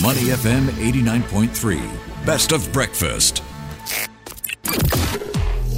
Money FM 89.3. Best of breakfast.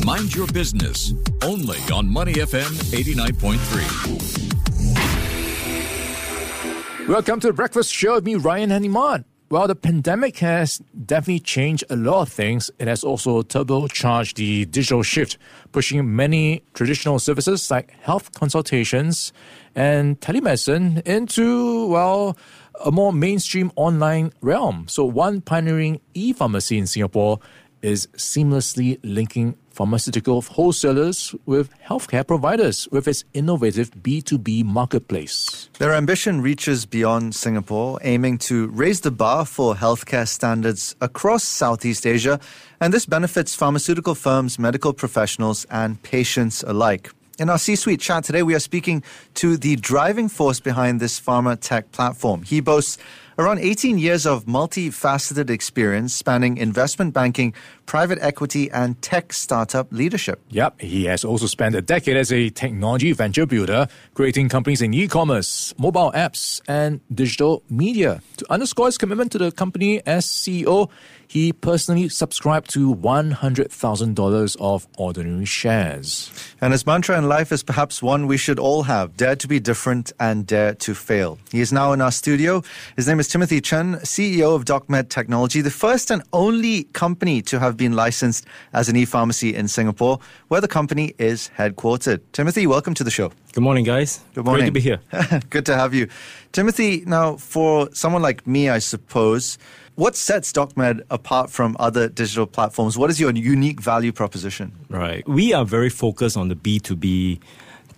Mind your business. Only on Money FM 89.3. Welcome to the breakfast show with me, Ryan Hanimon. Well, the pandemic has definitely changed a lot of things. It has also turbocharged the digital shift, pushing many traditional services like health consultations and telemedicine into, well, a more mainstream online realm. So, one pioneering e pharmacy in Singapore is seamlessly linking pharmaceutical wholesalers with healthcare providers with its innovative B2B marketplace. Their ambition reaches beyond Singapore, aiming to raise the bar for healthcare standards across Southeast Asia, and this benefits pharmaceutical firms, medical professionals, and patients alike. In our C Suite chat today, we are speaking to the driving force behind this pharma tech platform. He boasts around 18 years of multifaceted experience spanning investment banking, private equity, and tech startup leadership. Yep, he has also spent a decade as a technology venture builder, creating companies in e commerce, mobile apps, and digital media. To underscore his commitment to the company as CEO, he personally subscribed to $100,000 of ordinary shares. And his mantra in life is perhaps one we should all have dare to be different and dare to fail. He is now in our studio. His name is Timothy Chen, CEO of DocMed Technology, the first and only company to have been licensed as an e pharmacy in Singapore, where the company is headquartered. Timothy, welcome to the show. Good morning, guys. Good morning. Great to be here. Good to have you. Timothy, now for someone like me, I suppose, what sets DocMed apart from other digital platforms? What is your unique value proposition? Right. We are very focused on the B2B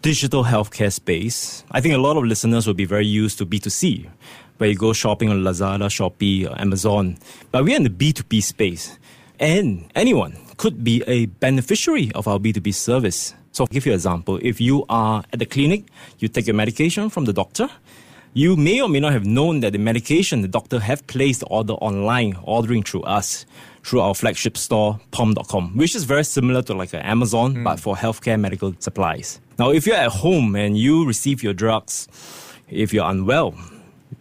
digital healthcare space. I think a lot of listeners will be very used to B2C, where you go shopping on Lazada, Shopee, or Amazon. But we're in the B2B space. And anyone could be a beneficiary of our B2B service. So I'll give you an example. If you are at the clinic, you take your medication from the doctor, you may or may not have known that the medication the doctor have placed the order online, ordering through us, through our flagship store, pom.com, which is very similar to like an Amazon, mm. but for healthcare medical supplies. Now, if you're at home and you receive your drugs, if you're unwell,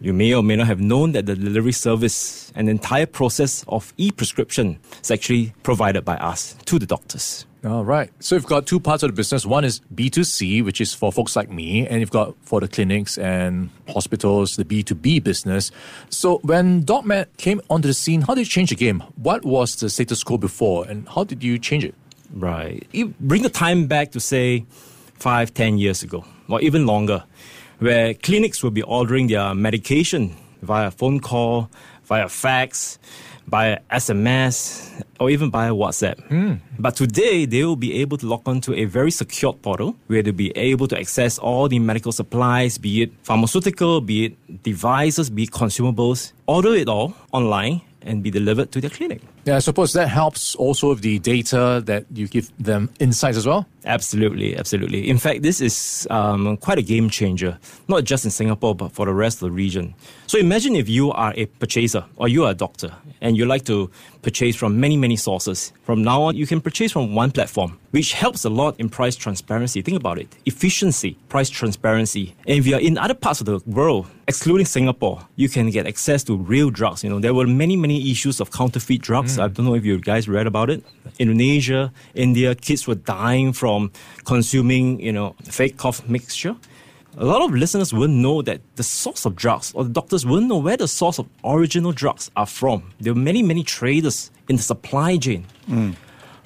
you may or may not have known that the delivery service and entire process of e-prescription is actually provided by us to the doctors. All right. So you've got two parts of the business. One is B2C, which is for folks like me, and you've got for the clinics and hospitals, the B2B business. So when DocMed came onto the scene, how did you change the game? What was the status quo before, and how did you change it? Right. You bring the time back to say five, ten years ago, or even longer, where clinics will be ordering their medication via phone call, via fax, by SMS, or even by WhatsApp. Mm. But today, they will be able to log on to a very secure portal where they'll be able to access all the medical supplies, be it pharmaceutical, be it devices, be it consumables, order it all online and be delivered to their clinic. Yeah, I suppose that helps also with the data that you give them insights as well. Absolutely, absolutely. In fact, this is um, quite a game changer, not just in Singapore, but for the rest of the region. So imagine if you are a purchaser or you are a doctor and you like to purchase from many, many sources. From now on, you can purchase from one platform, which helps a lot in price transparency. Think about it efficiency, price transparency. And if you're in other parts of the world, excluding Singapore, you can get access to real drugs. You know, there were many, many issues of counterfeit drugs. Mm. I don't know if you guys read about it. Indonesia, India, kids were dying from consuming, you know, fake cough mixture a lot of listeners won't know that the source of drugs, or the doctors won't know where the source of original drugs are from. There are many, many traders in the supply chain mm.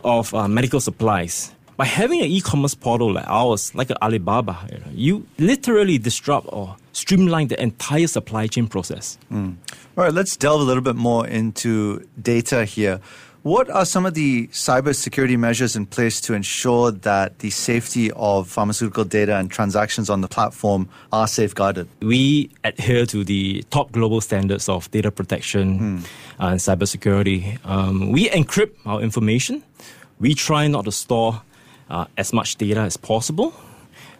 of uh, medical supplies. By having an e-commerce portal like ours, like Alibaba, you, know, you literally disrupt or streamline the entire supply chain process. Mm. All right, let's delve a little bit more into data here. What are some of the cybersecurity measures in place to ensure that the safety of pharmaceutical data and transactions on the platform are safeguarded? We adhere to the top global standards of data protection hmm. and cybersecurity. Um, we encrypt our information. We try not to store uh, as much data as possible.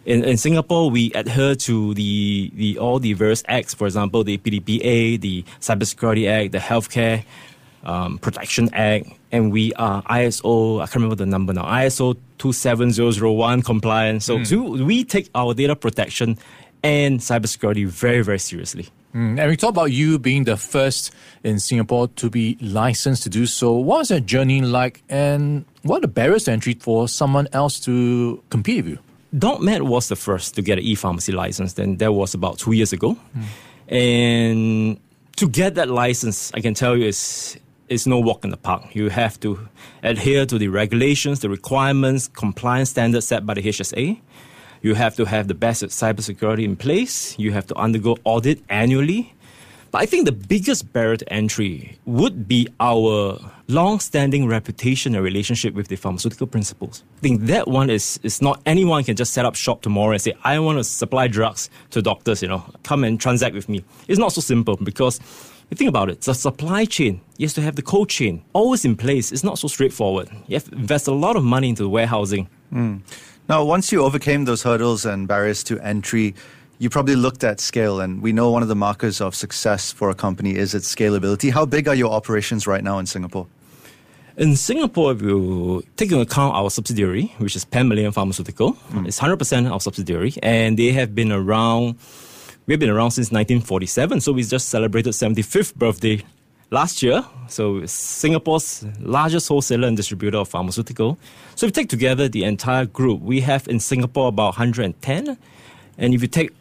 In, in, Singapore, we adhere to the, the all the various acts, for example, the PDPA, the Cybersecurity Act, the Healthcare um, Protection Act, and we are ISO, I can't remember the number now, ISO 27001 compliant. So mm. we take our data protection and cybersecurity very, very seriously. Mm, and we talk about you being the first in Singapore to be licensed to do so. What was that journey like, and what are the barriers to entry for someone else to compete with you? DocMed was the first to get an e-pharmacy license. Then that was about two years ago, mm. and to get that license, I can tell you is it's no walk in the park. You have to adhere to the regulations, the requirements, compliance standards set by the HSA. You have to have the best cybersecurity in place. You have to undergo audit annually. But I think the biggest barrier to entry would be our long-standing reputation and relationship with the pharmaceutical principals. I think that one is, is not anyone can just set up shop tomorrow and say, I want to supply drugs to doctors, you know, come and transact with me. It's not so simple because you think about it, the supply chain, you have to have the cold chain always in place. It's not so straightforward. You have to invest a lot of money into the warehousing. Mm. Now, once you overcame those hurdles and barriers to entry, you probably looked at scale, and we know one of the markers of success for a company is its scalability. How big are your operations right now in Singapore? In Singapore, if you take into account our subsidiary, which is Pan Malayan Pharmaceutical, mm. it's 100% our subsidiary, and they have been around We've been around since 1947, so we just celebrated 75th birthday last year. So Singapore's largest wholesaler and distributor of pharmaceutical. So if you take together the entire group, we have in Singapore about 110, and if you take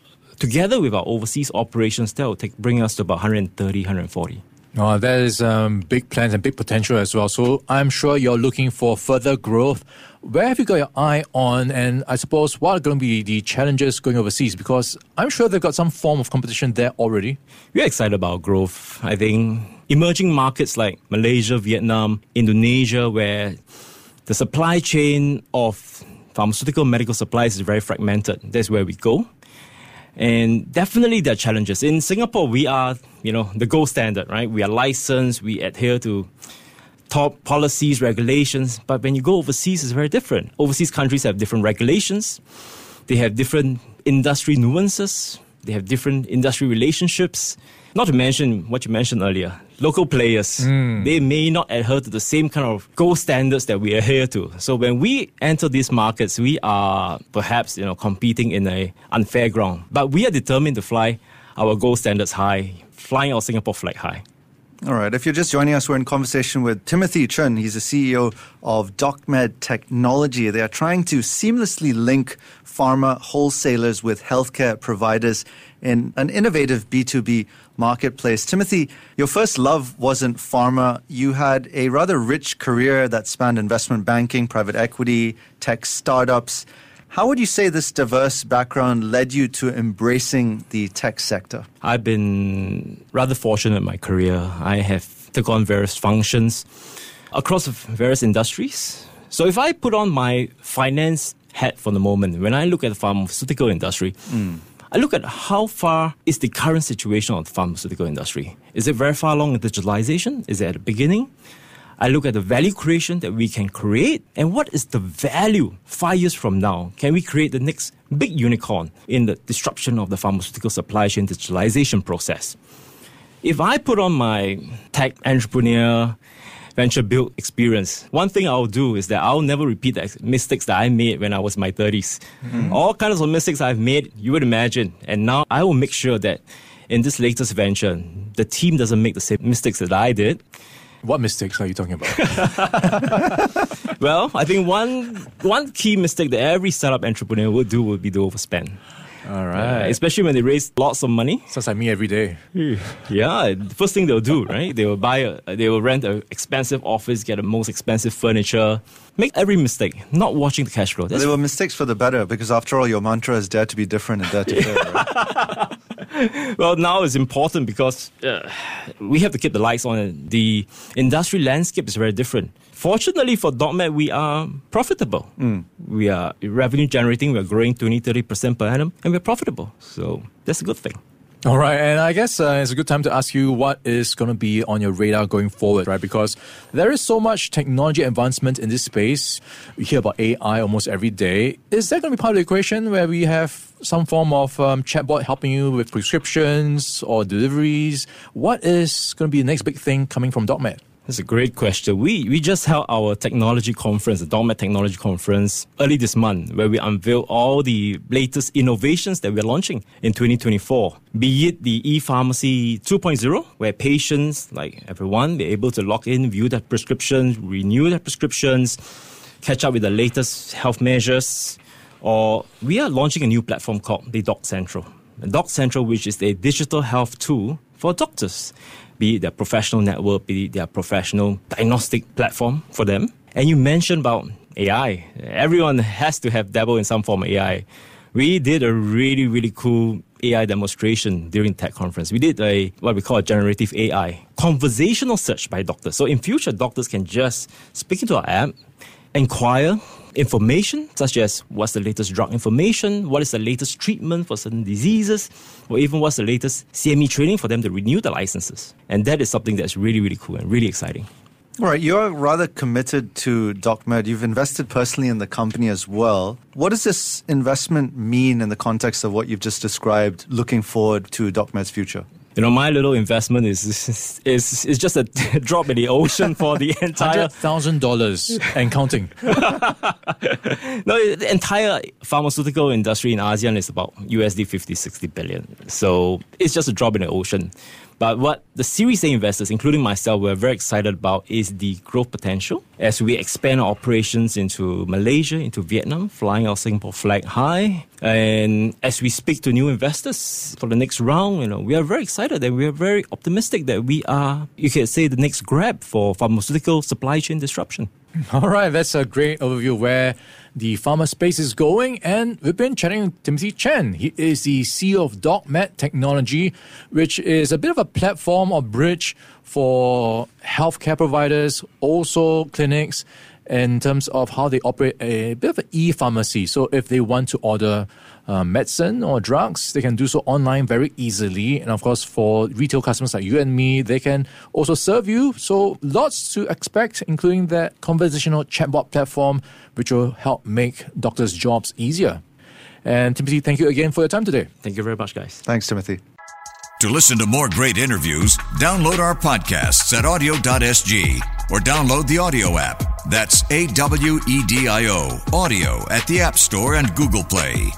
together with our overseas operations, that will take bring us to about 130, 140. Oh, that is um, big plans and big potential as well. So I'm sure you're looking for further growth. Where have you got your eye on? And I suppose what are going to be the challenges going overseas? Because I'm sure they've got some form of competition there already. We're excited about growth. I think emerging markets like Malaysia, Vietnam, Indonesia, where the supply chain of pharmaceutical medical supplies is very fragmented. That's where we go. And definitely there are challenges. In Singapore, we are, you know, the gold standard, right? We are licensed, we adhere to top policies, regulations. But when you go overseas, it's very different. Overseas countries have different regulations. They have different industry nuances. They have different industry relationships. Not to mention what you mentioned earlier, local players. Mm. They may not adhere to the same kind of gold standards that we adhere to. So when we enter these markets, we are perhaps you know competing in a unfair ground. But we are determined to fly our gold standards high, flying our Singapore flag high. All right. If you're just joining us, we're in conversation with Timothy Chen. He's the CEO of DocMed Technology. They are trying to seamlessly link pharma wholesalers with healthcare providers in an innovative B2B marketplace. Timothy, your first love wasn't pharma. You had a rather rich career that spanned investment banking, private equity, tech startups. How would you say this diverse background led you to embracing the tech sector? I've been rather fortunate in my career. I have took on various functions across various industries. So if I put on my finance hat for the moment, when I look at the pharmaceutical industry, mm. I look at how far is the current situation of the pharmaceutical industry. Is it very far along in digitalization? Is it at the beginning? I look at the value creation that we can create and what is the value five years from now? Can we create the next big unicorn in the disruption of the pharmaceutical supply chain digitalization process? If I put on my tech entrepreneur, venture build experience, one thing I'll do is that I'll never repeat the mistakes that I made when I was in my 30s. Mm-hmm. All kinds of mistakes I've made, you would imagine. And now I will make sure that in this latest venture, the team doesn't make the same mistakes that I did. What mistakes are you talking about? well, I think one one key mistake that every startup entrepreneur will do will be to overspend. All right. Uh, especially when they raise lots of money. Sounds like me every day. Yeah, the first thing they'll do, right? They will buy, a, they will rent an expensive office, get the most expensive furniture, make every mistake, not watching the cash flow. That's they were mistakes for the better because after all, your mantra is dare to be different and dare to fail. Right? well, now it's important because uh, we have to keep the lights on. The industry landscape is very different. Fortunately for DocMed, we are profitable. Mm. We are revenue generating, we are growing 20 30% per annum, and we're profitable. So that's a good thing. All right, and I guess uh, it's a good time to ask you what is going to be on your radar going forward, right? Because there is so much technology advancement in this space. We hear about AI almost every day. Is that going to be part of the equation where we have some form of um, chatbot helping you with prescriptions or deliveries? What is going to be the next big thing coming from DocMed? That's a great question. We we just held our technology conference, the DocMed Technology Conference, early this month, where we unveiled all the latest innovations that we're launching in 2024. Be it the e-pharmacy 2.0, where patients, like everyone, be able to log in, view their prescriptions, renew their prescriptions, catch up with the latest health measures, or we are launching a new platform called the Doc Central. Doc Central, which is a digital health tool for doctors be it their professional network, be it their professional diagnostic platform for them. And you mentioned about AI. Everyone has to have dabble in some form of AI. We did a really, really cool AI demonstration during tech conference. We did a what we call a generative AI conversational search by doctors. So in future, doctors can just speak into our app, inquire information such as what's the latest drug information, what is the latest treatment for certain diseases, or even what's the latest CME training for them to renew the licenses. And that is something that's really, really cool and really exciting. All right, you're rather committed to DocMed. You've invested personally in the company as well. What does this investment mean in the context of what you've just described, looking forward to DocMed's future? You know, my little investment is is is, just a drop in the ocean for the entire thousand dollars and counting. no, the entire pharmaceutical industry in ASEAN is about USD 50, 60 billion. So it's just a drop in the ocean. But what the Series A investors, including myself, were very excited about is the growth potential as we expand our operations into Malaysia, into Vietnam, flying our Singapore flag high. And as we speak to new investors for the next round, you know, we are very excited and we are very optimistic that we are, you could say, the next grab for pharmaceutical supply chain disruption. All right, that's a great overview of where the pharma space is going. And we've been chatting with Timothy Chen. He is the CEO of DocMed Technology, which is a bit of a platform or bridge for healthcare providers, also clinics, in terms of how they operate a bit of an e-pharmacy. So if they want to order uh, medicine or drugs, they can do so online very easily. And of course, for retail customers like you and me, they can also serve you. So lots to expect, including that conversational chatbot platform, which will help make doctors' jobs easier. And Timothy, thank you again for your time today. Thank you very much, guys. Thanks, Timothy. To listen to more great interviews, download our podcasts at awedio.sg or download the AWEDIO app. That's A W E D I O, AWEDIO at the App Store and Google Play.